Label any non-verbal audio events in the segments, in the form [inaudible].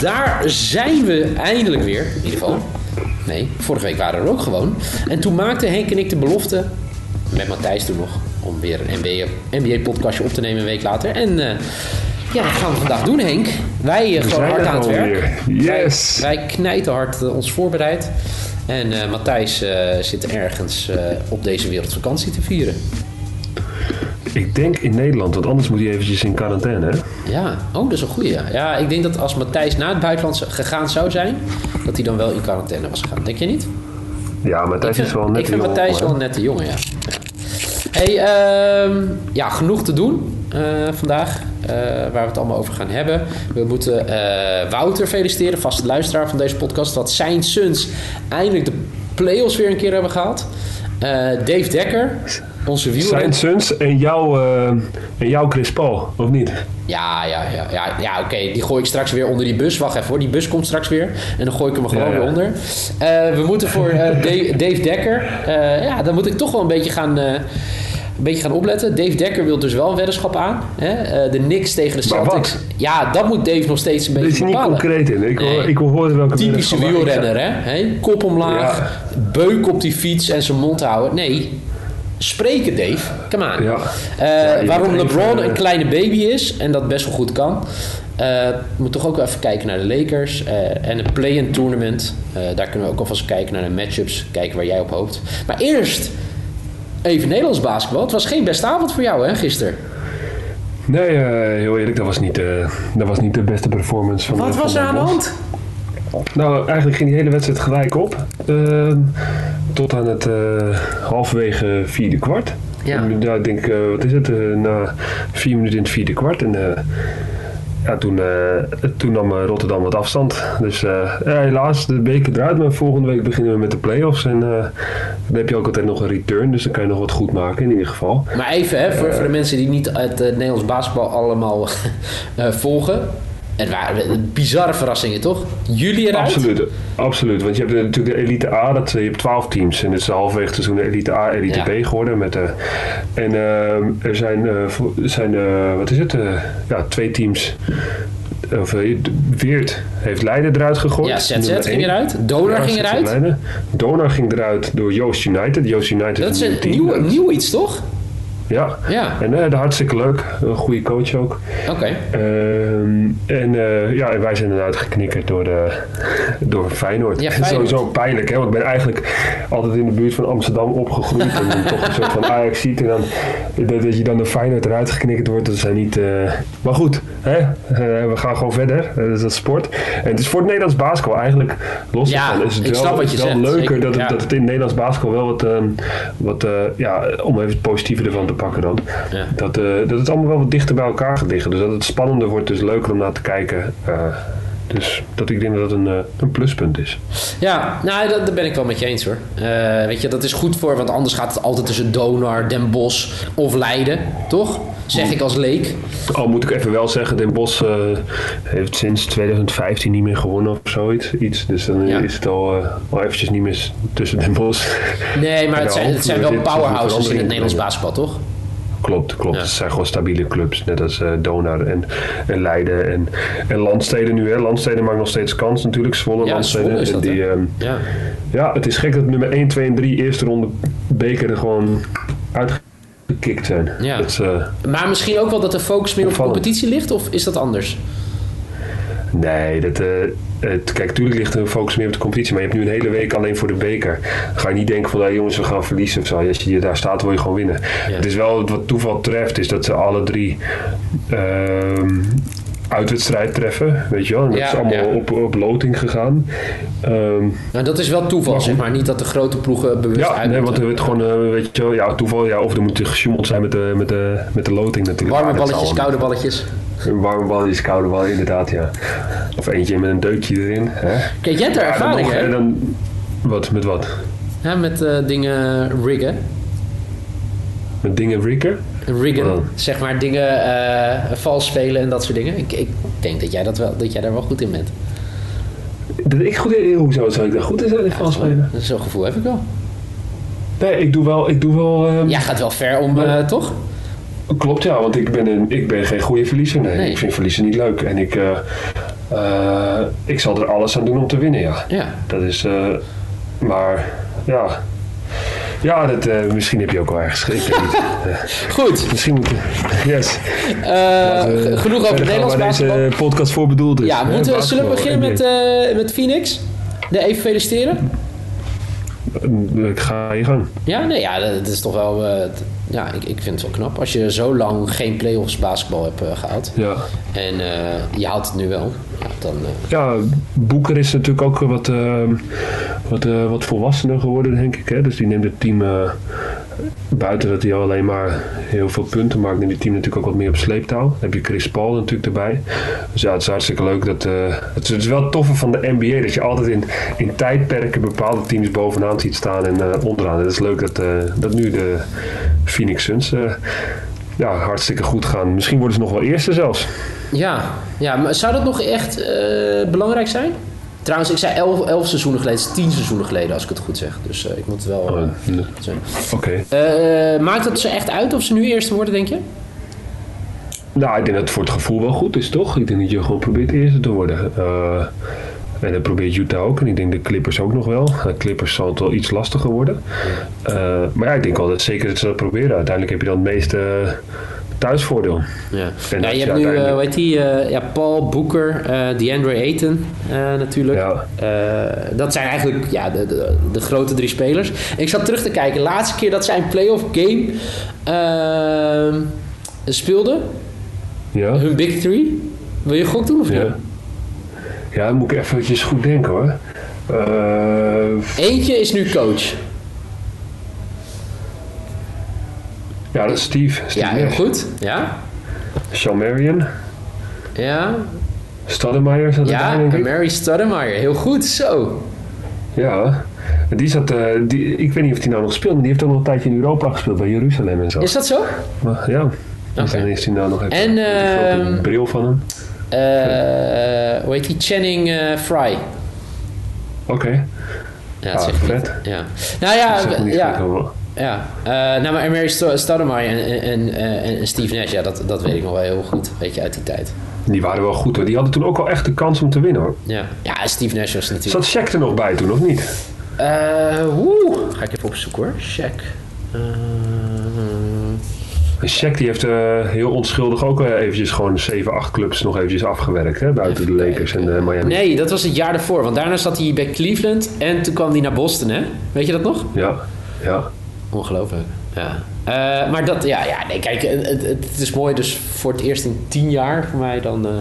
daar zijn we eindelijk weer. In ieder geval. Nee, vorige week waren we er ook gewoon. En toen maakte Henk en ik de belofte, met Matthijs toen nog, om weer een NBA-podcastje op te nemen een week later. En uh, ja, dat gaan we vandaag doen, Henk. Wij uh, gewoon hard aan het werk. Yes. Wij, wij knijten hard uh, ons voorbereid. En Matthijs zit ergens op deze wereld vakantie te vieren. Ik denk in Nederland, want anders moet hij eventjes in quarantaine, hè? Ja, oh, dat is een goeie. Ja. ja, ik denk dat als Matthijs naar het buitenland gegaan zou zijn, dat hij dan wel in quarantaine was gegaan. Denk je niet? Ja, Matthijs is wel net Ik vind Matthijs wel een nette jongen, ja. hey, uh, ja, genoeg te doen uh, vandaag. Uh, waar we het allemaal over gaan hebben. We moeten uh, Wouter feliciteren, vaste luisteraar van deze podcast. Dat zijn Suns eindelijk de play-offs weer een keer hebben gehaald. Dave Dekker, onze wielrenner. Zijn Suns en jouw, uh, en jouw Chris Paul, of niet? Ja, ja, ja, ja, ja oké. Okay. Die gooi ik straks weer onder die bus. Wacht even hoor, die bus komt straks weer. En dan gooi ik hem er gewoon ja, ja. weer onder. Uh, we moeten voor uh, [laughs] Dave, Dave Dekker... ja, dan moet ik toch wel een beetje gaan... een beetje gaan opletten. Dave Dekker wil dus wel een weddenschap aan. Hè? Uh, de Knicks tegen de Celtics. Ja, dat moet Dave nog steeds een beetje Dit is niet bepalen. concreet in. Ik wil, nee. ik wil horen welke Typische wielrenner, hè? Hey? Kop omlaag, ja. beuk op die fiets en zijn mond houden. Nee, spreken, Dave. Come on. Ja. Uh, ja, waarom LeBron een kleine baby is en dat best wel goed kan. Uh, moet toch ook even kijken naar de Lakers uh, en het play-in tournament. daar kunnen we ook alvast kijken naar de matchups. Kijken waar jij op hoopt. Maar eerst even Nederlands basketbal. Het was geen beste avond voor jou, hè, gisteren? Nee, heel eerlijk, dat was, niet, dat was niet de beste performance van Wat de, was er aan de hand? Nou, eigenlijk ging die hele wedstrijd gelijk op. Uh, tot aan het uh, halverwege vierde kwart. Ja. En, ja, ik denk, uh, wat is het? na vier minuten in het vierde kwart. En ja, toen, toen nam Rotterdam wat afstand. Dus ja, helaas, de beker eruit. Maar volgende week beginnen we met de play-offs. En dan heb je ook altijd nog een return. Dus dan kan je nog wat goed maken in ieder geval. Maar even, hè, voor, voor de mensen die niet het Nederlands basketbal allemaal [laughs] volgen. Het waren bizarre verrassingen, toch? Jullie eruit? Absoluut, absoluut. Want je hebt natuurlijk de Elite A, dat, je hebt 12 teams. En het is halverwege het seizoen de Elite A, Elite ja. B geworden. Met, uh, en uh, er zijn, uh, zijn wat is het? ja, twee teams. Of, Weert heeft Leiden eruit gegooid. Ja, ZZ ging eruit. Donar ja, ging eruit. Donar ging eruit door Joost United. Joost United dat is een nieuw, nieuw iets, toch? Ja. ja. En uh, hartstikke leuk. Een goede coach ook. Oké. Okay. Uh, en uh, ja, en wij zijn eruit geknikkerd door, de, door Feyenoord. Ja, Feyenoord. Sowieso pijnlijk, hè? Want ik ben eigenlijk altijd in de buurt van Amsterdam opgegroeid. en dan toch een soort van Ajax ziet. En dan dat, dat je dan door Feyenoord eruit geknikkerd wordt. Dat zijn niet... maar goed, hè? we gaan gewoon verder. dat is dat sport. En het is voor het Nederlands basketbal eigenlijk los ja. Is het ik wel, snap wat je wel zegt. leuker ik, dat, het, ja. dat het in het Nederlands basketbal wel wat... wat ja, om even het positieve ervan te pakken dan. Ja. Dat, uh, dat het allemaal wel wat dichter bij elkaar gaat liggen. Dus dat het spannender wordt, dus leuker om naar te kijken. Dus dat ik denk dat dat een, uh, een pluspunt is. Ja, nou, dat, daar ben ik wel met je eens hoor. weet je, dat is goed voor, want anders gaat het altijd tussen Donar, Den Bosch of Leiden, toch? Zeg ik als leek. Al moet ik even wel zeggen, Den Bosch heeft sinds 2015 niet meer gewonnen of zoiets. Iets. Dus dan ja. is het al, al eventjes niet meer tussen Den Bosch. Nee, maar het zijn, het zijn wel powerhouses in het Nederlands basketbal, toch? Klopt, klopt. Ja. Het zijn gewoon stabiele clubs. Net als uh, Donar en, en Leiden en, en Landsteden nu. Hè. Landsteden maakt nog steeds kans natuurlijk. Zwolle ja, Landsteden. Die, um, ja. ja, het is gek dat nummer 1, 2 en 3 eerste ronde beker er gewoon uitgekikt zijn. Ja. Dat uh, maar misschien ook wel dat de focus meer op de competitie ligt? Of is dat anders? Nee, dat, uh, het, kijk, natuurlijk ligt de focus meer op de competitie. Maar je hebt nu een hele week alleen voor de beker. Dan ga je niet denken van, hey, jongens, we gaan verliezen of zo. Als je daar staat, wil je gewoon winnen. Ja. Het is wel wat toeval treft, is dat ze alle drie... Uh, uitwedstrijd treffen, weet je wel. En dat Ja, is allemaal ja. op, op loting gegaan. Ehm, Nou, dat is wel toeval, Maar zeg maar. Niet dat de grote ploegen bewust ja, nee, want er wordt gewoon, eh, weet je wel, ja, toeval, ja, of er moet gesjoemeld zijn met de, met de, met de loting natuurlijk. Warme balletjes, koude balletjes. Een warme bal is koude bal, inderdaad, ja. Of eentje met een deukje erin. Hè? Kijk, jij hebt er Ja, dan ervaring, hè? en dan, wat, met wat? Ja, met eh, dingen riggen. Met dingen rikken? Riggen, Oh. zeg maar dingen eh, vals spelen en dat soort dingen. Ik, ik denk dat jij, dat, wel, dat jij daar wel goed in bent. Dat ik goed in, hoezo zou ik daar goed in zijn in vals spelen? Zo'n gevoel heb ik wel. Nee, ik doe wel, ik doe wel ehm, Jij gaat wel ver om, eh, toch? Klopt ja, want ik ben, een, ik ben geen goede verliezer. Nee, Nee. ik vind verliezen niet leuk. En ik, eh, Eh, ik zal er alles aan doen om te winnen, ja. Ja. Dat is, eh, maar ja. Ja, dat, misschien heb je ook wel ergens. [laughs] Eh, Goed. misschien Yes. We genoeg over Nederlands basketbal. deze podcast voor bedoeld is. Ja, hè, moeten, we- zullen we beginnen met, met Phoenix? De even feliciteren? Eh, Ik ga je gang. Ja, nee, ja, dat is toch wel... ja, ik, ik vind het wel knap. Als je zo lang geen playoffs basketbal hebt eh, gehaald. Ja. En eh, je haalt het nu wel. Ja, dan... eh, Ja, Boeker is natuurlijk ook wat, eh, wat, eh, wat volwassener geworden, denk ik. Hè? Dus die neemt het team, buiten dat hij alleen maar heel veel punten maakt, neemt het team natuurlijk ook wat meer op sleeptouw. Dan heb je Chris Paul natuurlijk erbij. Dus ja, het is hartstikke leuk. Dat, eh, het, is, wel het toffe van de NBA, dat je altijd in, in tijdperken bepaalde teams bovenaan ziet staan en eh, onderaan. Het is leuk dat, eh, dat nu de Phoenix Suns ja, hartstikke goed gaan. Misschien worden ze nog wel eerste zelfs. ja, ja, maar zou dat nog echt belangrijk zijn? Trouwens, ik zei elf, elf seizoenen geleden. Het is tien seizoenen geleden, als ik het goed zeg. Dus eh, ik moet het wel Oh, eh, nee. zeggen. Oké. Eh, maakt het ze echt uit of ze nu eerste worden, denk je? Nou, ik denk dat het voor het gevoel wel goed is, toch? Ik denk dat je gewoon probeert eerste te worden. En dat probeert Utah ook. En ik denk de Clippers ook nog wel. De Clippers zal het wel iets lastiger worden. Maar ja, ik denk wel dat zeker dat ze dat proberen. Uiteindelijk heb je dan het meeste thuisvoordeel. Ja, ja je hebt nu, eh, uiteindelijk- hoe heet die, eh, ja, Paul, Booker, eh DeAndre Ayton eh, natuurlijk. Ja. Eh, dat zijn eigenlijk ja, de, de, de grote drie spelers. En ik zat terug te kijken, de laatste keer dat zij een playoff game eh, speelden, Ja? hun big three. Wil je gok doen of niet? Ja. Ja, dan moet ik eventjes goed denken hoor. Eh, Eentje is nu coach. Ja, dat is Steve. Steve Ja, heel Nash. goed. Ja, Sean Marion. ja, Stoudemire zat erbij, ja. ik. Mary Stoudemire. Heel goed, zo. Ja. Die zat, eh, die, ik weet niet of hij nou nog speelt, maar die heeft ook nog een tijdje in Europa gespeeld bij Jeruzalem en zo. Is dat zo? Maar, ja. Dus Oké. dan is hij nou nog even En, die grote ehm, bril van hem. Eh, hoe heet die? Channing eh, Fry. Oké. Ja, dat Ah, zeg ik niet. vet. Ja. Nou ja, zegt ja. Ja. Eh, nou, maar Mary Sto- Stoudemire en, en, en, en Steve Nash, ja, dat, dat weet ik nog wel heel goed. Weet je, uit die tijd. Die waren wel goed hoor. Die hadden toen ook wel echt de kans om te winnen hoor. Ja, ja Steve Nash was natuurlijk... Zat Shaq er nog bij toen, of niet? Eh, woe. Ga ik even opzoeken hoor. Shaq. Eh, En Shaq die heeft eh, heel onschuldig ook eh, eventjes gewoon 7, 8 clubs nog eventjes afgewerkt. Hè? Buiten de Lakers en de Miami. nee, dat was het jaar daarvoor. Want daarna zat hij bij Cleveland en toen kwam hij naar Boston, hè? Weet je dat nog? Ja, ja. Ongelooflijk. Ja. Eh, maar dat, ja, ja, nee, kijk, het, het, is mooi. Dus voor het eerst in tien jaar voor mij dan. eh,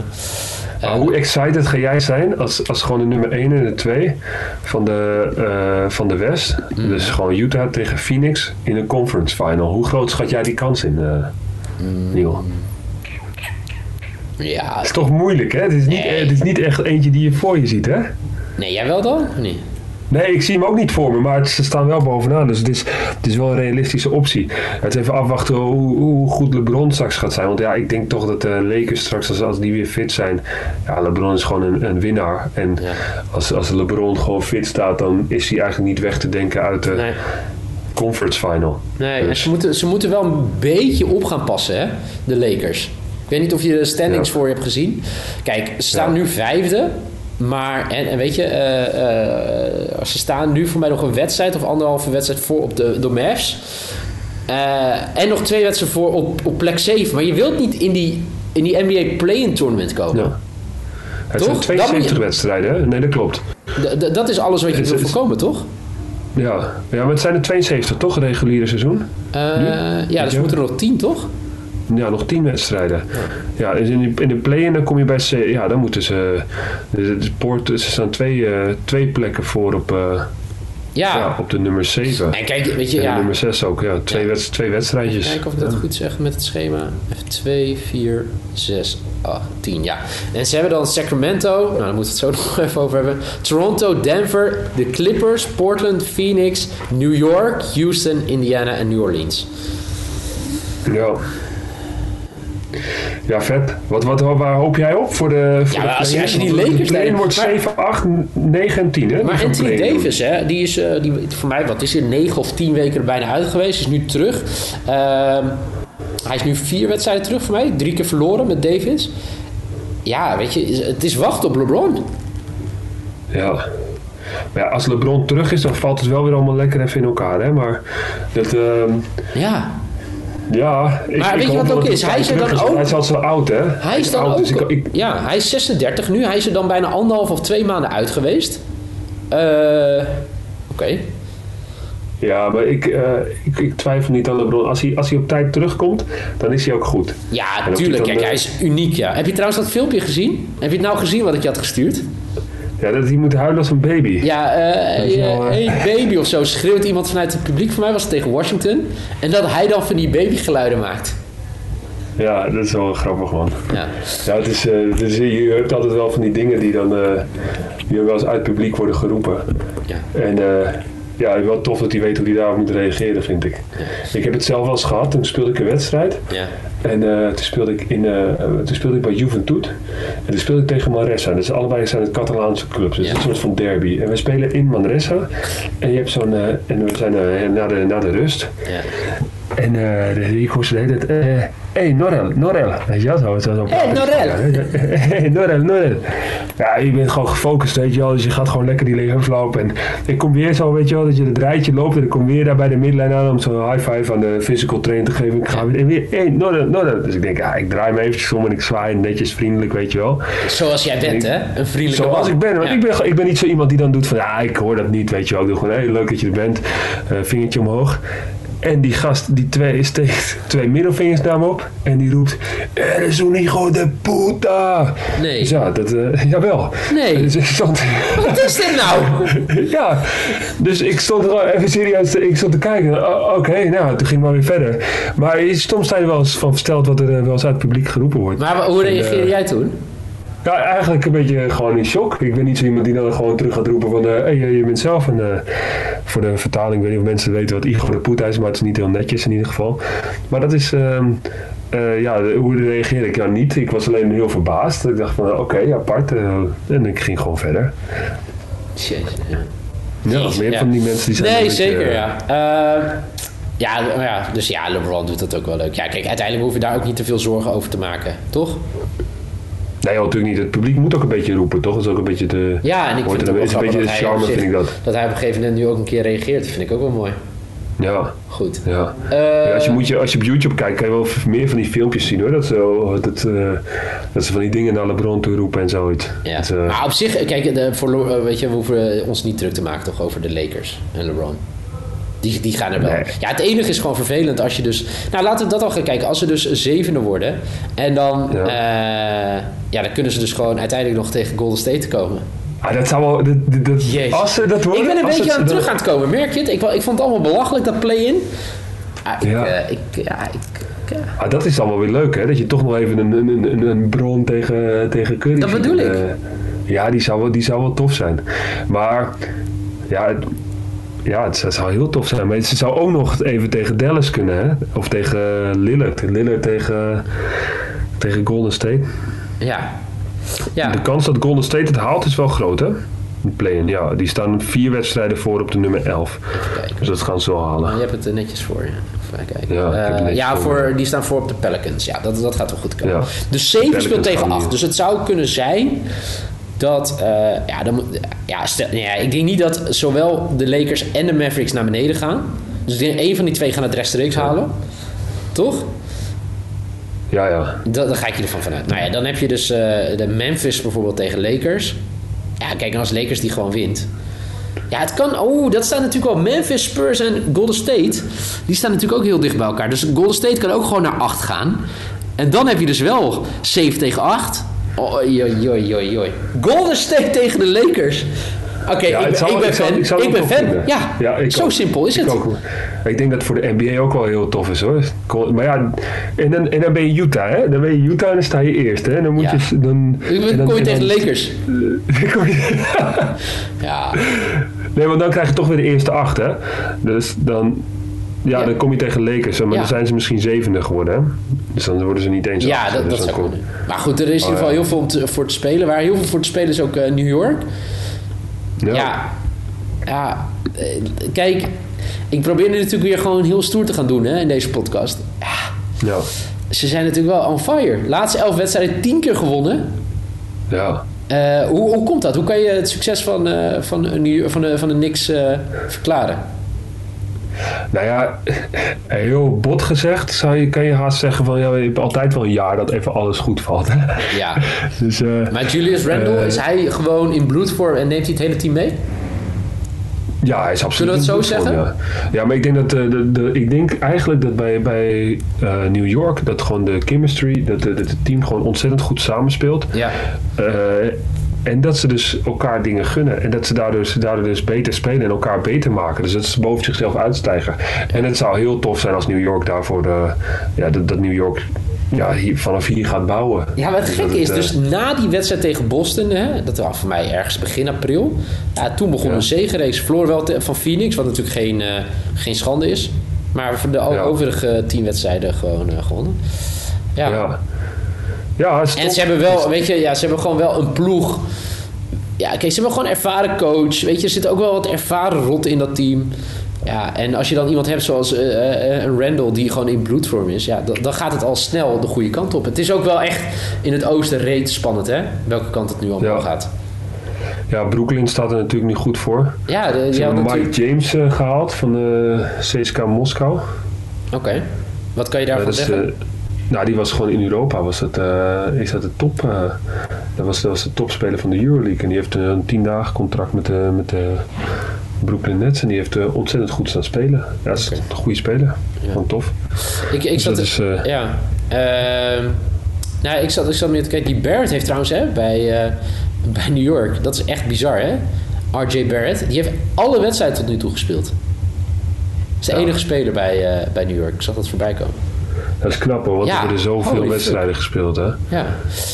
Maar hoe excited ga jij zijn als, als gewoon de nummer 1 en de 2 van de, eh, van de West? Mm. Dus gewoon Utah tegen Phoenix in een conference final. Hoe groot schat jij die kans in, eh Mm. Neil? ja, Het is toch moeilijk, hè? Het is, niet, Nee. het is niet echt eentje die je voor je ziet, hè? nee, jij wel dan? Of niet? Nee, ik zie hem ook niet voor me, maar ze staan wel bovenaan. Dus het is, het is wel een realistische optie. Het even afwachten hoe, hoe goed LeBron straks gaat zijn. Want ja, ik denk toch dat de Lakers straks, als, als die weer fit zijn... Ja, LeBron is gewoon een, een winnaar. En Ja. als, als LeBron gewoon fit staat, dan is hij eigenlijk niet weg te denken uit de Nee. conference final. Nee, en Dus- ze moeten, ze moeten wel een beetje op gaan passen, hè? De Lakers. Ik weet niet of je de standings Ja. voor je hebt gezien. Kijk, ze staan Ja. nu vijfde. Maar, en, en weet je, eh, ze staan nu voor mij nog een wedstrijd of anderhalve wedstrijd voor op de, de Mavs. Eh, en nog twee wedstrijden voor op, op plek 7. Maar je wilt niet in die, in die NBA Play-in Tournament komen. Ja. Het Toch? zijn Dan 72 moet je- wedstrijden, hè? Nee, dat klopt. D- dat is alles wat je Het wil is- voorkomen, toch? Ja. ja, maar het zijn er 72, toch? Reguliere seizoen? Ja, dus moeten er nog tien, toch? Ja, nog tien wedstrijden. Ja, dus in, de, in de play-in dan kom je bij... C- Ja, dan moeten ze... De, de Poort, ze staan twee, eh, twee plekken voor op, eh, Ja. ja. op de nummer 7. En kijk, weet je, En ja. nummer 6 ook, ja. Twee, Ja. wedst- twee wedstrijdjes. Kijken of ik dat goed zeg met het schema. Even 2, 4, 6, 8, 10. Ja. En ze hebben dan Sacramento. Nou, daar moeten we het zo [laughs] nog even over hebben. Toronto, Denver, de Clippers, Portland, Phoenix, New York, Houston, Indiana en New Orleans. Ja. Ja, vet. Wat, wat, waar hoop jij op voor de voor Ja, de als je- als je die Lakers neemt- wordt maar- 7, 8, 9 en 10, hè? Maar Anthony. Davis, hè, die is eh, die, voor mij, wat is hij, 9 of 10 weken er bijna uit geweest. Is nu terug. Ehm, hij is nu vier wedstrijden terug voor mij. Drie keer verloren met Davis. ja, weet je, het is wachten op LeBron. Ja. Maar ja, als LeBron terug is, dan valt het wel weer allemaal lekker even in elkaar. Hè? Maar dat, ehm, Ja, ja... Ik, Maar ik weet je wat ook is? Hij is er dan ook- Hij is al zo oud, hè? hij is dan oud, ook... dus ik, ja, hij is 36 nu. Hij is er dan bijna anderhalf of twee maanden uit geweest. Eh, Oké. ja, maar ik, eh, ik, ik twijfel niet aan LeBron. Als hij, als hij op tijd terugkomt, dan is hij ook goed. Ja, tuurlijk. hij Kijk, hij is uniek, ja. Heb je trouwens dat filmpje gezien? Heb je het nou gezien wat ik je had gestuurd? Ja, dat hij moet huilen als een baby. Ja, hey baby of zo schreeuwt iemand vanuit het publiek. Voor mij was het tegen Washington. En dat hij dan van die babygeluiden maakt. Ja, dat is wel grappig, man. Ja. Ja, het is, het is, je hebt altijd wel van die dingen die dan die wel eens uit het publiek worden geroepen. Ja. En eh, ja, wel tof dat hij weet hoe hij daarop moet reageren, vind ik. Ik heb het zelf wel eens gehad. Toen speelde ik een wedstrijd. Ja. En eh, toen, speelde ik in, eh, toen speelde ik bij Juventud. En toen speelde ik tegen Manresa. Dus allebei zijn het Catalaanse clubs. Dus Ja. een soort van derby. En we spelen in Manresa. En je hebt zo'n... eh, en we zijn eh, na, de, na de rust. Ja. En eh, ik hoor ze de hele tijd... eh, hey, Norel, Norel. Weet je wel? Zo, zo, zo Hey, Norel. [laughs] hey, Norel, Norel. Ja, je bent gewoon gefocust, weet je wel. Dus je gaat gewoon lekker die leeg lopen. En ik kom weer zo, weet je wel, dat je het rijtje loopt. En ik kom weer daar bij de midlijn aan om zo'n high five aan de physical trainer te geven. Ik ga weer, en weer, hey, Norel, Norel. Dus ik denk, ja, ik draai me eventjes om en ik zwaai netjes vriendelijk, weet je wel. Zoals jij bent, hè? Een vriendelijke Zoals man. ik ben, want Ja. ik, ben, ik ben niet zo iemand die dan doet van ja, ik hoor dat niet, weet je wel. Ik doe gewoon, hey, leuk dat je er bent, Eh, vingertje omhoog. En die gast, die twee, steekt twee middelvingers naar me op en die roept, er is un hijo de puta. Nee. Dus ja, dat, eh, [laughs] jawel. Nee. Dus ik stond, Wat is dit nou? [laughs] ja, dus ik stond er even serieus, te- ik stond te kijken. Oké, nou, toen ging maar weer verder. Maar soms sta je wel eens van versteld wat er eh, wel eens uit het publiek geroepen wordt. Maar hoe En, reageerde eh, jij toen? Ja, eigenlijk een beetje gewoon in shock. Ik ben niet zo iemand die dan gewoon terug gaat roepen van... hey, je bent zelf een... eh, voor de vertaling, ik weet niet of mensen weten wat Igor de Poeta is... maar het is niet heel netjes in ieder geval. Maar dat is... ehm, eh, ja, hoe reageerde ik? Ja, niet. Ik was alleen heel verbaasd. Ik dacht van, oké, apart. en ik ging gewoon verder. Jezus, ja. Ja, Jezus, meer ja. van die mensen die zijn... Nee, beetje, zeker, eh, ja. Ja, maar ja. Dus ja, LeBron doet dat ook wel leuk. Ja, kijk, uiteindelijk hoef je daar ook niet te veel zorgen over te maken, toch? Nee, joh, natuurlijk niet. Het publiek moet ook een beetje roepen, toch? Dat is ook een beetje de... Ja, en ik vind het ook is wel een beetje de charme, vind ik dat. Dat hij op een gegeven moment nu ook een keer reageert. Dat vind ik ook wel mooi. Ja, Goed. ja. Eh, Ja, als, je moet je, als je op YouTube kijkt, kan je wel meer van die filmpjes zien hoor. Dat ze, dat, eh, dat ze van die dingen naar LeBron toe roepen en zoiets. Ja. Dat, eh, Maar op zich, kijk, de, voor, eh, weet je, we hoeven ons niet druk te maken toch over de Lakers en LeBron. Die, die gaan er wel. Nee. Ja, het enige is gewoon vervelend als je dus... Nou, laten we dat al gaan kijken. Als ze dus zevende worden... En dan... Ja. Ja. ja, dan kunnen ze dus gewoon uiteindelijk nog tegen Golden State komen. ah, dat zou wel. Dat, dat, als ze dat worden. ik ben een beetje het- aan het terug aan het komen. Merk je het? Ik, ik vond het allemaal belachelijk, dat play-in. Ah, ik, Ja. eh, ik, ja, ik, ja. Ah, dat is dan wel weer leuk hè. Dat je toch nog even een, een, een, een bron tegen, tegen Curry Dat bedoel ik. Eh, ja, die zou, wel, die zou wel tof zijn. Maar ja. Ja, het zou- zou heel tof zijn. Maar ze zou ook nog even tegen Dallas kunnen, hè? Of tegen Lillard. Lillard tegen, tegen Golden State. ja. Ja. De kans dat Golden State het haalt is wel groot, hè? De play-in, ja. Die staan vier wedstrijden voor op de nummer 11. Even kijken. Dus dat gaan ze wel halen. Je hebt het er netjes voor je. Even kijken. Ja, Eh, ja voor die staan voor op de Pelicans. Ja, dat, dat gaat wel goed komen. Ja. Dus 7 Pelicans speelt tegen gaan 8. die- Dus het zou kunnen zijn dat... eh, ja, dan, ja, stel, ja, ik denk niet dat zowel de Lakers en de Mavericks naar beneden gaan. Dus ik denk één van die twee gaan het rechtstreeks halen. Toch? Ja, ja. Dat, daar ga ik je ervan vanuit. Nou ja, dan heb je dus eh, de Memphis bijvoorbeeld tegen Lakers. Ja, kijk, als Lakers die gewoon wint. Ja, het kan... Oh, dat staat natuurlijk wel. Memphis, Spurs en Golden State. Die staan natuurlijk ook heel dicht bij elkaar. Dus Golden State kan ook gewoon naar 8 gaan. En dan heb je dus wel 7 tegen 8. Oi. Golden State tegen de Lakers. Oké, Ja, ik, ik ben fan. ik zou Ik het ben fan. vinden. Ja, Ja, zo ook. simpel is het. ook. Ik denk dat het voor de NBA ook wel heel tof is hoor. Maar ja, en dan, en dan ben je Utah hè. Dan ben je Utah en dan sta je eerst hè. Dan moet Ja. je... Dan, Dan dan- kom je en tegen de Lakers. [laughs] Ja, Nee, want dan krijg je toch weer de eerste acht hè. Dus dan... Ja, Ja. dan kom je tegen Lakers, maar Ja. dan zijn ze misschien zevende geworden hè. Dus dan worden ze niet eens Ja, dat, Dus dat zou. Maar goed, er is in ieder Oh, geval ja. heel veel om te- voor te spelen. Waar heel veel voor te spelen is ook eh, New York. Ja. Ja, ja. eh, kijk, ik probeer nu natuurlijk weer gewoon heel stoer te gaan doen hè, in deze podcast. Ja, ze zijn natuurlijk wel on fire. Laatste elf wedstrijden tien keer gewonnen. Ja. Eh, hoe, hoe komt dat? Hoe kan je het succes van, eh, van, New- van, de, van de Knicks verklaren? Nou ja, heel bot gezegd zou je, kan je haast zeggen van ja, je hebt altijd wel een jaar dat even alles goed valt. Ja. [laughs] dus, eh, Maar Julius Randle, Eh. is hij gewoon in bloedvorm en neemt hij het hele team mee? ja, hij is absoluut Zullen we het in zo zeggen? Ja. ja, maar ik denk dat de, de, de- ik denk eigenlijk dat bij, bij eh, New York dat gewoon de chemistry, dat, dat het team gewoon ontzettend goed samenspeelt. Ja. Eh, en dat ze dus elkaar dingen gunnen. En dat ze daardoor, ze daardoor dus beter spelen en elkaar beter maken. Dus dat ze boven zichzelf uitstijgen. En het zou heel tof zijn als New York daarvoor... eh, ja, dat, dat New York ja, hier, vanaf hier gaat bouwen. Ja, maar het Dus gekke is, het, dus eh, na die wedstrijd tegen Boston, hè, dat was voor mij ergens begin april. Ja, toen begon Ja. een zegenreeks. Verloor wel te- van Phoenix, wat natuurlijk geen, eh, geen schande is. Maar voor de Ja. overige tien wedstrijden gewoon eh, gewonnen. Ja. Ja. En ze hebben wel, weet je, ja, ze hebben gewoon wel een ploeg. Ja, kijk, ze hebben gewoon een ervaren coach. Weet je, er zit ook wel wat ervaren rot in dat team. Ja, en als je dan iemand hebt zoals eh, eh, een Randall die gewoon in bloedvorm is, ja, dan, gaat het al snel de goede kant op. Het is ook wel echt in het oosten reet spannend, hè? Welke kant het nu allemaal Ja. gaat. Ja, Brooklyn staat er natuurlijk nu goed voor. Ja, de, Ze hebben Mike natuurlijk... James eh, gehaald van de CSKA Moskou. Oké, wat kan je daarvan zeggen? Eh, nou, die was gewoon in Europa. Was dat, eh, is dat de top? eh, dat, was, dat was de topspeler van de Euroleague. En die heeft een tien dagen contract met de, met de Brooklyn Nets. En die heeft eh, ontzettend goed staan spelen. Ja, dat is een goede speler. Ja. Gewoon tof. ik, ik dus zat, is, eh, ja. Ehm, nou, ik zat, ik zat meer te kijken. Die Barrett heeft trouwens hè, bij, eh, bij New York. Dat is echt bizar, hè? RJ Barrett. Die heeft alle wedstrijden tot nu toe gespeeld. Dat is de Ja. enige speler bij, eh, bij New York. Ik zag dat voorbij komen. Dat is knap hoor, want Ja, er worden zoveel wedstrijden gespeeld. Hè? Ja,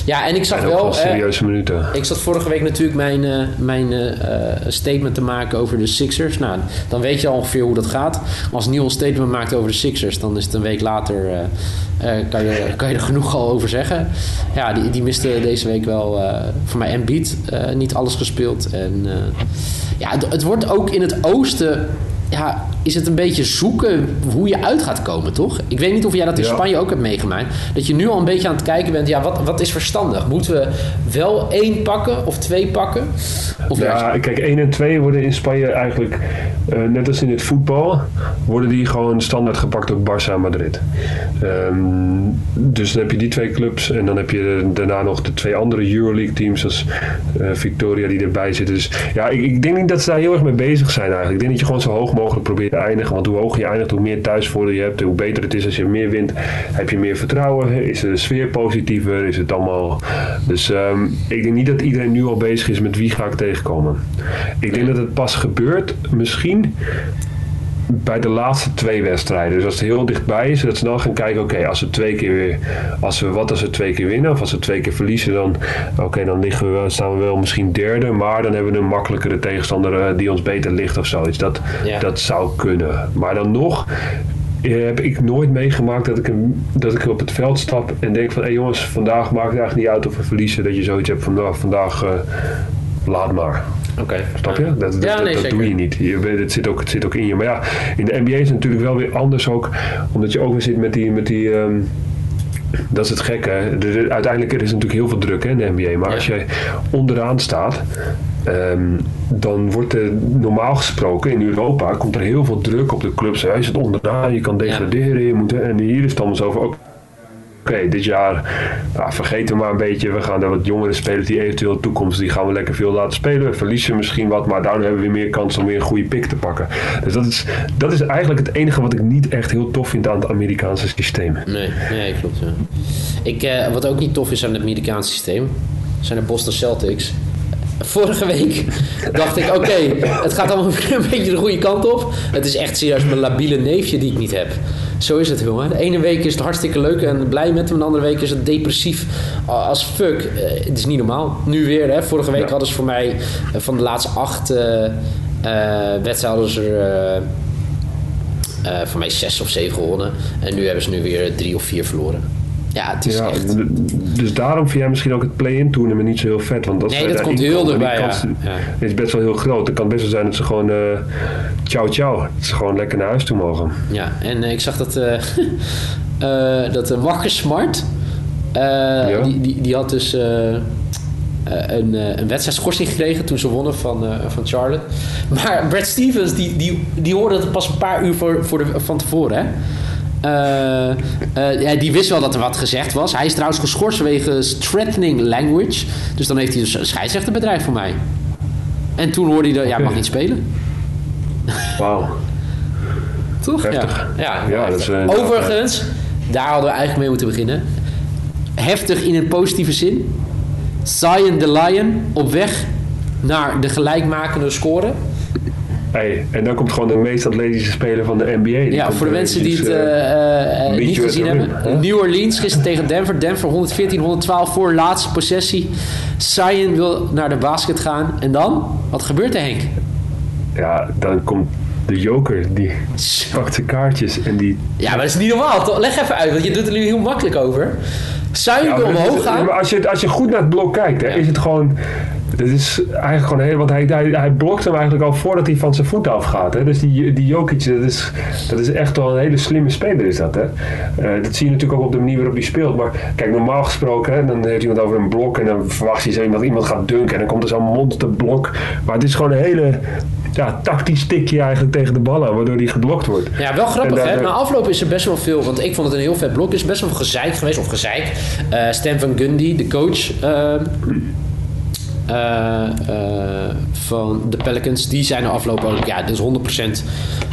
ja en ik zag En wel... wel serieuze minuten. ik zat vorige week natuurlijk mijn, eh, mijn eh, eh, statement te maken over de Sixers. Nou, dan weet je al ongeveer hoe dat gaat. Als Neil een statement maakt over de Sixers, dan is het een week later. kan, je, kan je er genoeg al over zeggen. Ja, die, die miste deze week wel voor mij Embiid niet alles gespeeld. En ja, het, het, wordt ook in het oosten. Ja, is het een beetje zoeken hoe je uit gaat komen, toch? Ik weet niet of jij dat in ja. Spanje ook hebt meegemaakt. Dat je nu al een beetje aan het kijken bent. Ja, wat, wat is verstandig? Moeten we wel één pakken of twee pakken? Of ja, kijk, één en twee worden in Spanje eigenlijk, uh, net als in het voetbal, worden die gewoon standaard gepakt door Barça en Madrid. Um, dus dan heb je die twee clubs en dan heb je daarna nog de twee andere Euroleague teams als uh, Victoria die erbij zitten. Dus ja, ik, ik, denk niet dat ze daar heel erg mee bezig zijn eigenlijk. Ik denk dat je gewoon zo hoog mogelijk probeert te eindigen. Want hoe hoger je eindigt, hoe meer thuisvoordeel je hebt, hoe beter het is als je meer wint. Heb je meer vertrouwen? Is de sfeer positiever? Is het allemaal... Dus um, ik denk niet dat iedereen nu al bezig is met wie ga ik tegenkomen. Ik denk dat het pas gebeurt, misschien bij de laatste twee wedstrijden. Dus als het heel dichtbij is, dat ze dan gaan kijken: oké, okay, als we twee keer weer, als we wat als we twee keer winnen, of als we twee keer verliezen, dan, oké, okay, dan liggen we, staan we wel misschien derde, maar dan hebben we een makkelijkere tegenstander uh, die ons beter ligt of zoiets. Dat, ja. dat zou kunnen. Maar dan nog heb ik nooit meegemaakt dat ik, een, dat ik op het veld stap en denk van hé hey jongens, vandaag maakt het eigenlijk niet uit of we verliezen. Dat je zoiets hebt van nou, vandaag uh, laat maar. Oké. Okay. Snap je? Dat, dat, ja, nee, dat, dat doe je niet. Je, het, zit ook, het zit ook in je. Maar ja, in de NBA is het natuurlijk wel weer anders ook. Omdat je ook weer zit met die... Met die um, dat is het gekke. Dus uiteindelijk er is natuurlijk heel veel druk hè, in de NBA. Maar ja. als jij onderaan staat... Um, dan wordt er normaal gesproken in Europa... komt er heel veel druk op de clubs. Hij zit onderaan, je kan degraderen. Ja. Je moet, en hier is het allemaal zo van... Oké, dit jaar nou, vergeten we maar een beetje. We gaan er wat jongere spelers die eventueel toekomst... die gaan we lekker veel laten spelen. We verliezen misschien wat, maar daarom hebben we weer meer kans om weer een goede pick te pakken. Dus dat is, dat is eigenlijk het enige wat ik niet echt heel tof vind aan het Amerikaanse systeem. Nee, nee klopt. Ik, uh, wat ook niet tof is aan het Amerikaanse systeem... zijn de Boston Celtics... Vorige week [laughs] dacht ik, oké, het gaat allemaal [laughs] een beetje de goede kant op. Het is echt serieus mijn labiele neefje die ik niet heb. Zo is het, jongen. De ene week is het hartstikke leuk en blij met hem. De andere week is het depressief als fuck. Uh, het is niet normaal. Nu weer, hè. Vorige week ja. hadden ze voor mij uh, van de laatste acht uh, wedstrijden er voor mij zes of zeven gewonnen. En nu hebben ze nu weer drie of vier verloren. Ja, het is ja, echt... Dus daarom vind jij misschien ook het play-in tournament niet zo heel vet. Want als nee, dat komt heel erbij, ja. is best wel heel groot. Het kan best wel zijn dat ze gewoon uh, ciao ciao. Dat ze gewoon lekker naar huis toe mogen. Ja, en uh, ik zag dat, uh, uh, [laughs] dat Marcus Smart, ja. die, die, die had dus eh, een, eh, een wedstrijdschorsing gekregen toen ze wonnen van, eh, van Charlotte. Maar Brad Stevens, die, die, die hoorde het pas een paar uur voor, voor de, van tevoren, hè? Eh, eh, ja, die wist wel dat er wat gezegd was. Hij is trouwens geschorst wegens threatening language. Dus dan heeft hij dus een scheidsrechterbedrijf voor mij. En toen hoorde hij dat, ja, mag niet spelen. Wauw. Toch? Heftig. Ja, ja, Ja, dat is, eh, Overigens, daar hadden we eigenlijk mee moeten beginnen. Heftig in een positieve zin. Zion the Lion op weg naar de gelijkmakende score. Hey, en dan komt gewoon de meest atletische speler van de NBA. Die Ja, voor de er mensen die het eh, eh, eh, eh, niet gezien de hebben. New Orleans gisteren tegen Denver. Denver 114, 112 voor laatste possessie. Zion wil naar de basket gaan. En dan? Wat gebeurt er, Henk? ja, dan komt de joker. Die pakt zijn kaartjes en die... Ja, maar dat is niet normaal. toch? Leg even uit, want je doet er nu heel makkelijk over. Zion wil omhoog gaan. als, je, als je goed naar het blok kijkt, hè, is het gewoon... Dit is eigenlijk gewoon heel... Want hij, hij, hij blokt hem eigenlijk al voordat hij van zijn voet afgaat. Hè. Dus die, die Jokic, dat is, dat is echt wel een hele slimme speler is dat. Hè. Eh, dat zie je natuurlijk ook op de manier waarop hij speelt. Maar kijk, normaal gesproken, hè, dan heeft iemand over een blok... en dan verwacht je zo dat iemand gaat dunken... en dan komt er zo'n monsterblok. Maar het is gewoon een hele... Ja, tactisch tikje eigenlijk tegen de bal aan, waardoor die geblokt wordt. Ja, wel grappig hè. Na afloop is er best wel veel, want ik vond het een heel vet blok. Er is best wel gezeik geweest, of gezeik. Eh Stan Van Gundy, de coach ehm, eh, eh, van de Pelicans, die zei na afloop ook, ja, is 100%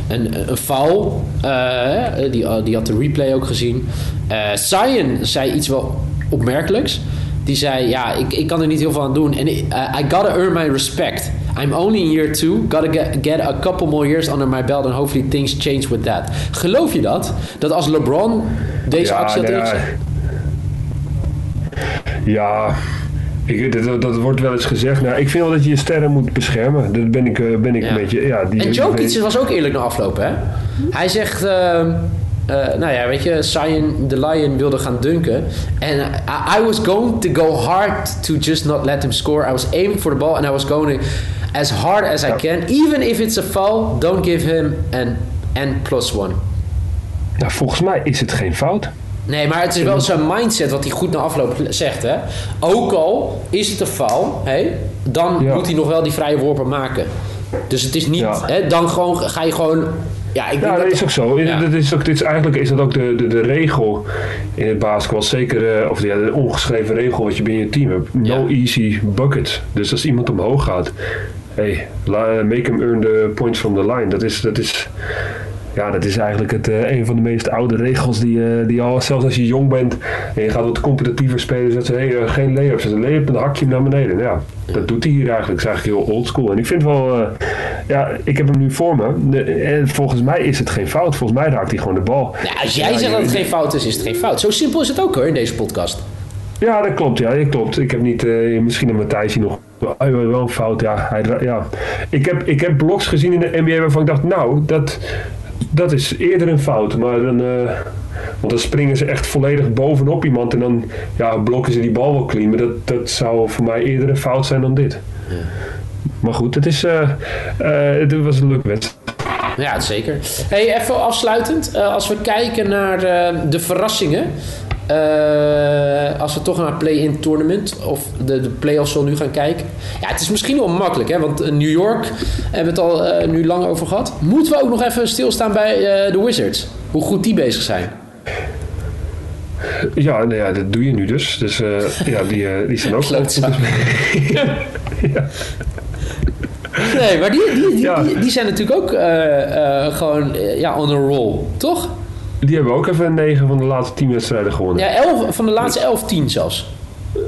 een, een foul. Eh, die, die had de replay ook gezien. Eh Zion zei iets wel opmerkelijks. Die zei, ja, ik, ik kan er niet heel veel aan doen. En I, I gotta earn my respect. I'm only in year two. Gotta get, get a couple more years under my belt. And hopefully things change with that. Geloof je dat? Dat als LeBron deze actie had ja. Ja, ik, dat, dat wordt wel eens gezegd. Nou, ik vind wel dat je je sterren moet beschermen. Dat ben ik, eh, ben ik Ja. een beetje... Ja, die, En die- Jokic was ook eerlijk na afloop, hè? Hij zegt... ehm, eh, nou ja, weet je, Zion the Lion wilde gaan dunken. En I, I was going to go hard to just not let him score. I was aiming for the ball and I was going as hard as I can. Even if it's a foul, don't give him an N plus one. Nou, volgens mij is het geen fout. Nee, maar het is wel zijn mindset wat hij goed na afloop zegt, hè? Ook al is het een foul, hè, dan Ja. moet hij nog wel die vrije worpen maken. Dus het is niet, Ja. hè, dan gewoon, ga je gewoon... Ja, ik Ja, dat is ook zo. Ja. Dat is ook, dit is, eigenlijk is dat ook de, de, de regel in het basketbal. Zeker, eh, of ja, de ongeschreven regel wat je binnen je team hebt. No easy buckets. Dus als iemand omhoog gaat, hey, la- make him earn the points from the line. Dat is, dat is, ja, dat is eigenlijk het, eh, een van de meest oude regels die, eh, die al, zelfs als je jong bent en je gaat wat competitiever spelen, dat ze hey, eh, geen lay-ups. Als een lay-up, dan hak je hem naar beneden. Ja, dat doet hij hier eigenlijk. Dat is eigenlijk heel oldschool. En ik vind wel, ja, ik heb hem nu voor me. De- en volgens mij is het geen fout. Volgens mij raakt hij gewoon de bal. Ja, als jij Ja, zegt je- dat het geen fout is, is het geen fout. Zo simpel is het ook hoor in deze podcast. Ja, dat klopt. Ja, dat klopt. Ik heb niet, misschien een Matthijs hier nog. Wel een fout, ja. Hij, ja. Ik, heb, ik heb bloks gezien in de NBA waarvan ik dacht, nou, dat, dat is eerder een fout. Maar dan, eh, want dan springen ze echt volledig bovenop iemand en dan ja, blokken ze die bal wel clean. Maar dat, dat zou voor mij eerder een fout zijn dan dit. Maar goed, het, is, eh, het was een leuke wedstrijd. Ja, zeker. Hey, even afsluitend. als we kijken naar de verrassingen. Eh, als we toch naar het play-in tournament of de, de play-offs zullen nu gaan kijken. Ja, het is misschien wel makkelijk, hè? Want eh, New York hebben we het al eh, nu lang over gehad. Moeten we ook nog even stilstaan bij eh, de Wizards? Hoe goed die bezig zijn. Ja, nou ja, dat doe je nu dus. Dus ja, die, die zijn ook [laughs] ja. Nee, maar die, die, die, Ja. die, die zijn natuurlijk ook gewoon ja, on a roll, toch? Die hebben ook even negen van de laatste tien wedstrijden gewonnen. Ja, elf, van de laatste elf, tien zelfs.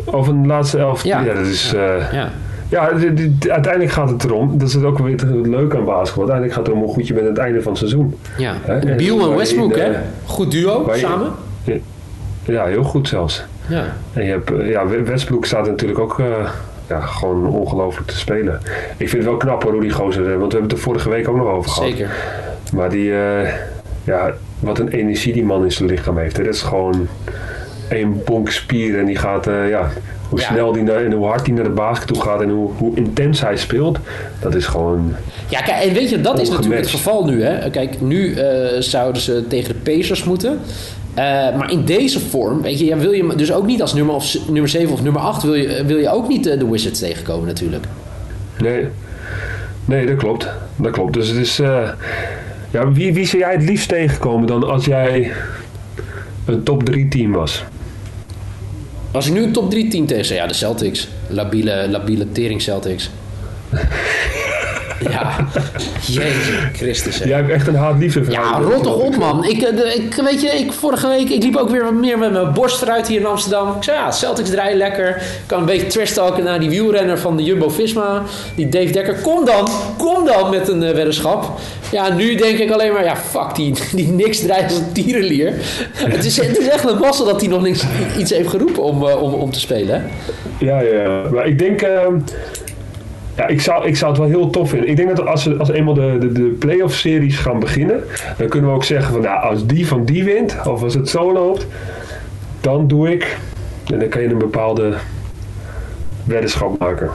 Of een laatste elf. Ja. Ja, dat is. eh, Ja. ja, uiteindelijk gaat het erom. Dat is ook weer het leuke aan basketbal. Uiteindelijk gaat het erom hoe goed je bent aan het einde van het seizoen. ja. Hè? En Westbrook, hè? eh, Goed duo je- samen. Ja, heel goed zelfs. Ja. En je hebt, eh, ja, Westbrook staat natuurlijk ook ja, gewoon ongelooflijk te spelen. Ik vind het wel knap hoor, hoe die gozer, want we hebben het er vorige week ook nog over gehad. Zeker. Maar die, ja, wat een energie die man in zijn lichaam heeft. hè. Dat is gewoon één bonk spier en die gaat, eh, ja, hoe Ja. snel die naar, en hoe hard die naar de basket toe gaat en hoe, hoe intens hij speelt. Dat is gewoon, Ja, kijk, en weet je, dat is natuurlijk het geval nu. Hè? Kijk, nu eh, zouden ze tegen de Pacers moeten. Eh, maar in deze vorm, weet je, ja, wil je dus ook niet als nummer, of, nummer 7 of nummer 8 wil je, wil je ook niet de Wizards tegenkomen natuurlijk. Nee. Nee, dat klopt. Dat klopt. Dus het is... ja, wie, wie zou jij het liefst tegenkomen dan als jij een top 3 team was? Als ik nu een top 3 team tegen zou, ja, de Celtics. Labiele, labiele tering Celtics. [laughs] ja, jezus Christus. hè. Jij hebt echt een haat-liefde Ja, rot toch op, man. Ik, eh, de- ik, weet je, ik, vorige week ik liep ook weer wat meer met mijn borst eruit hier in Amsterdam. Ik zei, ja, Celtics draaien lekker. Ik kan een beetje trash talken naar die wielrenner van de Jumbo-Visma. Die Dave Dekker. Kom dan, kom dan met een eh, weddenschap. Ja, nu denk ik alleen maar, ja, fuck, die, die niks draait als een tierenlier. het, is, het is echt een mazzel dat hij nog niks, iets heeft geroepen om, eh, om, om te spelen. hè. Ja, ja, ja. Maar ik denk... ehm, ja, ik zou, ik zou het wel heel tof vinden. Ik denk dat als we als we eenmaal de, de, de playoff series gaan beginnen... dan kunnen we ook zeggen van... Nou, als die van die wint, of als het zo loopt... dan doe ik... En dan kan je een bepaalde weddenschap maken.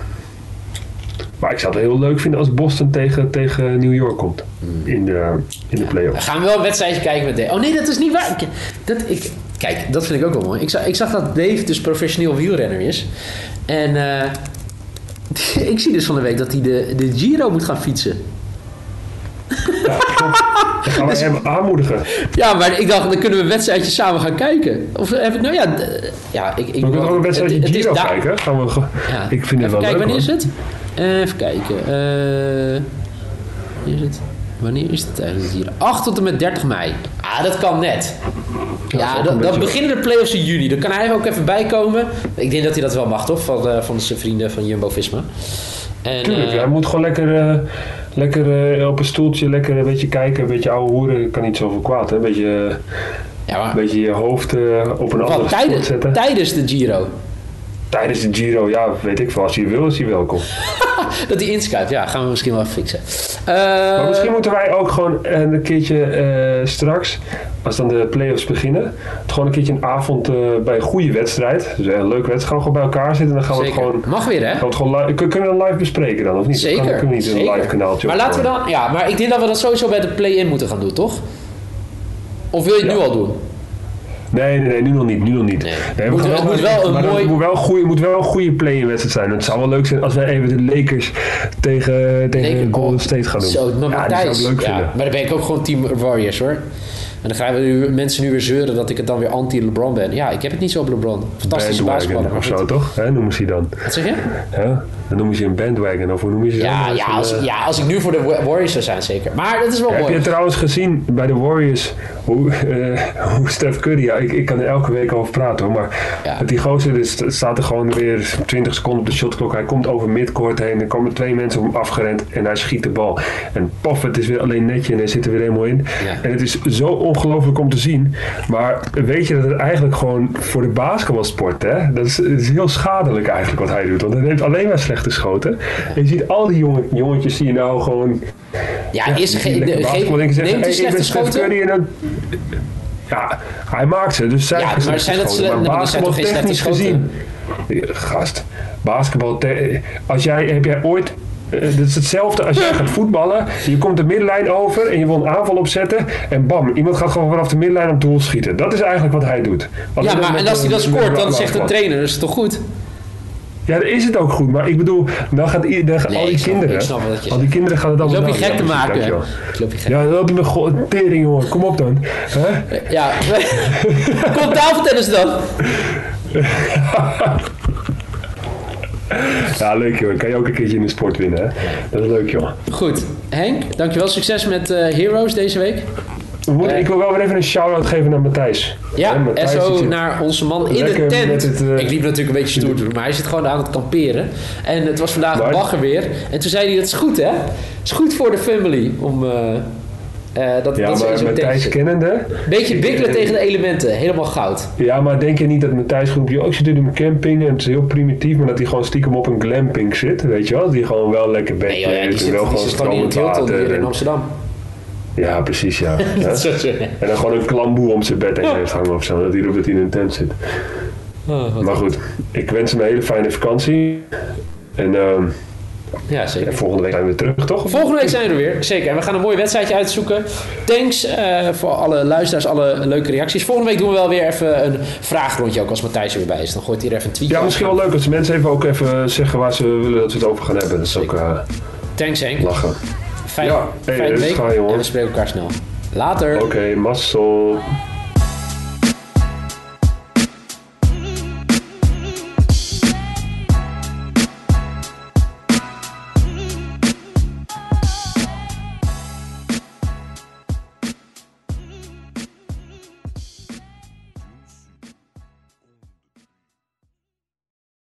Maar ik zou het heel leuk vinden als Boston tegen, tegen New York komt. In de, in de We playoffs. gaan wel een wedstrijdje kijken met Dave. Oh nee, dat is niet waar. Ik, dat, ik, kijk, dat vind ik ook wel mooi. Ik zag, ik zag dat Dave dus professioneel wielrenner is. En eh, [laughs] ik zie dus van de week dat hij de, de Giro moet gaan fietsen. Ja, klopt. Dan gaan [laughs] we Dus- hem aanmoedigen. Ja, maar ik dacht, dan kunnen we een wedstrijdje samen gaan kijken. Of heb ik, nou ja, ja ik, ik We kunnen ook een wedstrijdje het- Giro kijken. Gaan we, Ja. Ik vind het Even wel kijken, leuk wanneer is het? Eh, even kijken. eh, wanneer is het? Wanneer is het eigenlijk hier? 8 tot en met 30 mei. Ah, dat kan net. dat Ja, dan beetje- beginnen de play-offs in juni. Dan kan hij ook even bij komen. Ik denk dat hij dat wel mag, toch? Van, eh, van zijn vrienden van Jumbo-Visma. En, Tuurlijk, eh, hij moet gewoon lekker, eh, lekker op een stoeltje lekker een beetje kijken, een beetje ouwe hoeren, kan niet zoveel kwaad. Hè? Een beetje, ja, maar, een beetje je hoofd op een andere tijdens, zetten. tijdens de Giro. Tijdens de Giro, ja, weet ik veel. Als hij wil, is hij welkom. [laughs] Dat hij inschuift. Ja, gaan we misschien wel fixen. Eh, maar misschien moeten wij ook gewoon een keertje eh, straks, als dan de play-offs beginnen, gewoon een keertje een avond eh, bij een goede wedstrijd, dus een leuke wedstrijd, gewoon bij elkaar zitten en dan gaan we het Zeker. gewoon... Mag weer, hè? Gaan we het gewoon kunnen we het live bespreken dan, of niet? Zeker. Dan kunnen we niet in een zeker. live kanaaltje Maar laten we dan... Ja, maar ik denk dat we dat sowieso bij de play-in moeten gaan doen, toch? Of wil je het Ja. nu al doen? Nee, nee, nee, nu nog niet. Nu nog niet. Nee. Moet- het moet wel een maar mooi- Het moet wel, goeie- moet wel een goede play-in wedstrijd zijn. Het zou wel leuk zijn als wij even de Lakers tegen, tegen Laker- Golden State gaan doen. Zo, maar ja, die zou leuk ja, vinden. maar dan ben ik ook gewoon team Warriors, hoor. En dan gaan we nu, mensen nu weer zeuren dat ik het dan weer anti-LeBron ben. Ja, ik heb het niet zo op LeBron. Fantastische basketballer. of zo, toch? Hè, noemen ze die dan. Wat zeg je? Ja? Dan noemen ze een bandwagon. Of hoe noemen ze? Ja, ja, als, eh, ja, als ik nu voor de Wa- Warriors zou zijn, zeker. Maar dat is wel Heb mooi. je trouwens gezien bij de Warriors hoe, eh, hoe Steph Curry, ik, ik kan er elke week over praten hoor, maar Ja. die gozer dus, staat er gewoon weer 20 seconden op de shotklok. Hij komt over midcourt heen, er komen twee mensen hem afgerend en hij schiet de bal. En pof, het is weer alleen netje en hij zit er weer helemaal in. Ja. En het is zo ongelooflijk om te zien, maar weet je dat het eigenlijk gewoon voor de basketbalsport, hè, dat is, het is heel schadelijk eigenlijk wat hij doet, want hij neemt alleen maar slechte schoten. En je ziet al die jongen, jongetjes die nou gewoon Ja, ja, is die ge, lekker de, basketbal ge, en zeggen, neemt hij hey, slechte schoten? Ja, hij maakt ze, dus zij Ja, maar zijn dat sle- Maar zijn toch geen slechte basketbaltechnisch gezien... Gast, basketbal... Als jij, heb jij ooit... eh, Het is hetzelfde als jij gaat voetballen. Je komt de middenlijn over en je wil een aanval opzetten. En bam, iemand gaat gewoon vanaf de middenlijn op doel schieten. Dat is eigenlijk wat hij doet. Als Ja, maar en als hij de- dat scoort, dan zegt de trainer, dat is toch goed? Ja, dan is het ook goed. Maar ik bedoel, dan gaat dan gaan Nee, al die ik snap- kinderen... ik snap wat je al die kinderen gaan het Ik allemaal... loop je gek te maken. dankjewel. Loop je gek. Ja, dan loop je me go- tering, jongen. Kom op dan. Hè? Ja, [laughs] kom tafeltennis dan. [laughs] Ja, leuk joh. Kan je ook een keertje in de sport winnen, hè? Dat is leuk joh. Goed, Henk, dankjewel. Succes met eh, Heroes deze week. Ik wil wel weer even een shout-out geven naar Matthijs. Ja, Matthijs, SO zit- naar onze man in de tent. het, eh, ik liep natuurlijk een beetje stoer te doen, maar hij zit gewoon aan het kamperen. En het was vandaag Maar- bagger weer. En toen zei hij, dat is goed hè? Het is goed voor de family om... eh, eh, dat, Ja, dat maar Matthijs kennende... Beetje ik- bikkelen tegen de elementen. Helemaal goud. Ja, maar denk je niet dat Matthijs groepje ook zit in een camping en het is heel primitief, maar dat hij gewoon stiekem op een glamping zit, weet je wel? Die gewoon wel lekker bed Nee joh, ja, die en zit, wel die gewoon zit gewoon in het Hilton hier in en- Amsterdam. Ja, precies, [laughs] ja. En dan gewoon een klamboe om zijn bed heen heeft hangen of zo, dat hij, dat hij in een tent zit. Oh, Maar goed, ik wens hem een hele fijne vakantie. En ehm, Ja, zeker. En volgende week zijn we terug, toch? Volgende week zijn we er weer, zeker. En we gaan een mooi wedstrijdje uitzoeken. Thanks eh, voor alle luisteraars, alle leuke reacties. Volgende week doen we wel weer even een vraagrondje, ook als Matthijs er weer bij is. Dan gooit hij er even een tweetje Ja, misschien wel leuk als mensen even ook even zeggen waar ze willen dat we het over gaan hebben. Dat is ook eh, Thanks Henk. lachen. Fijn, Ja, hey, fijne rustig week. en we spreken elkaar snel. Later. Oké, mazzel.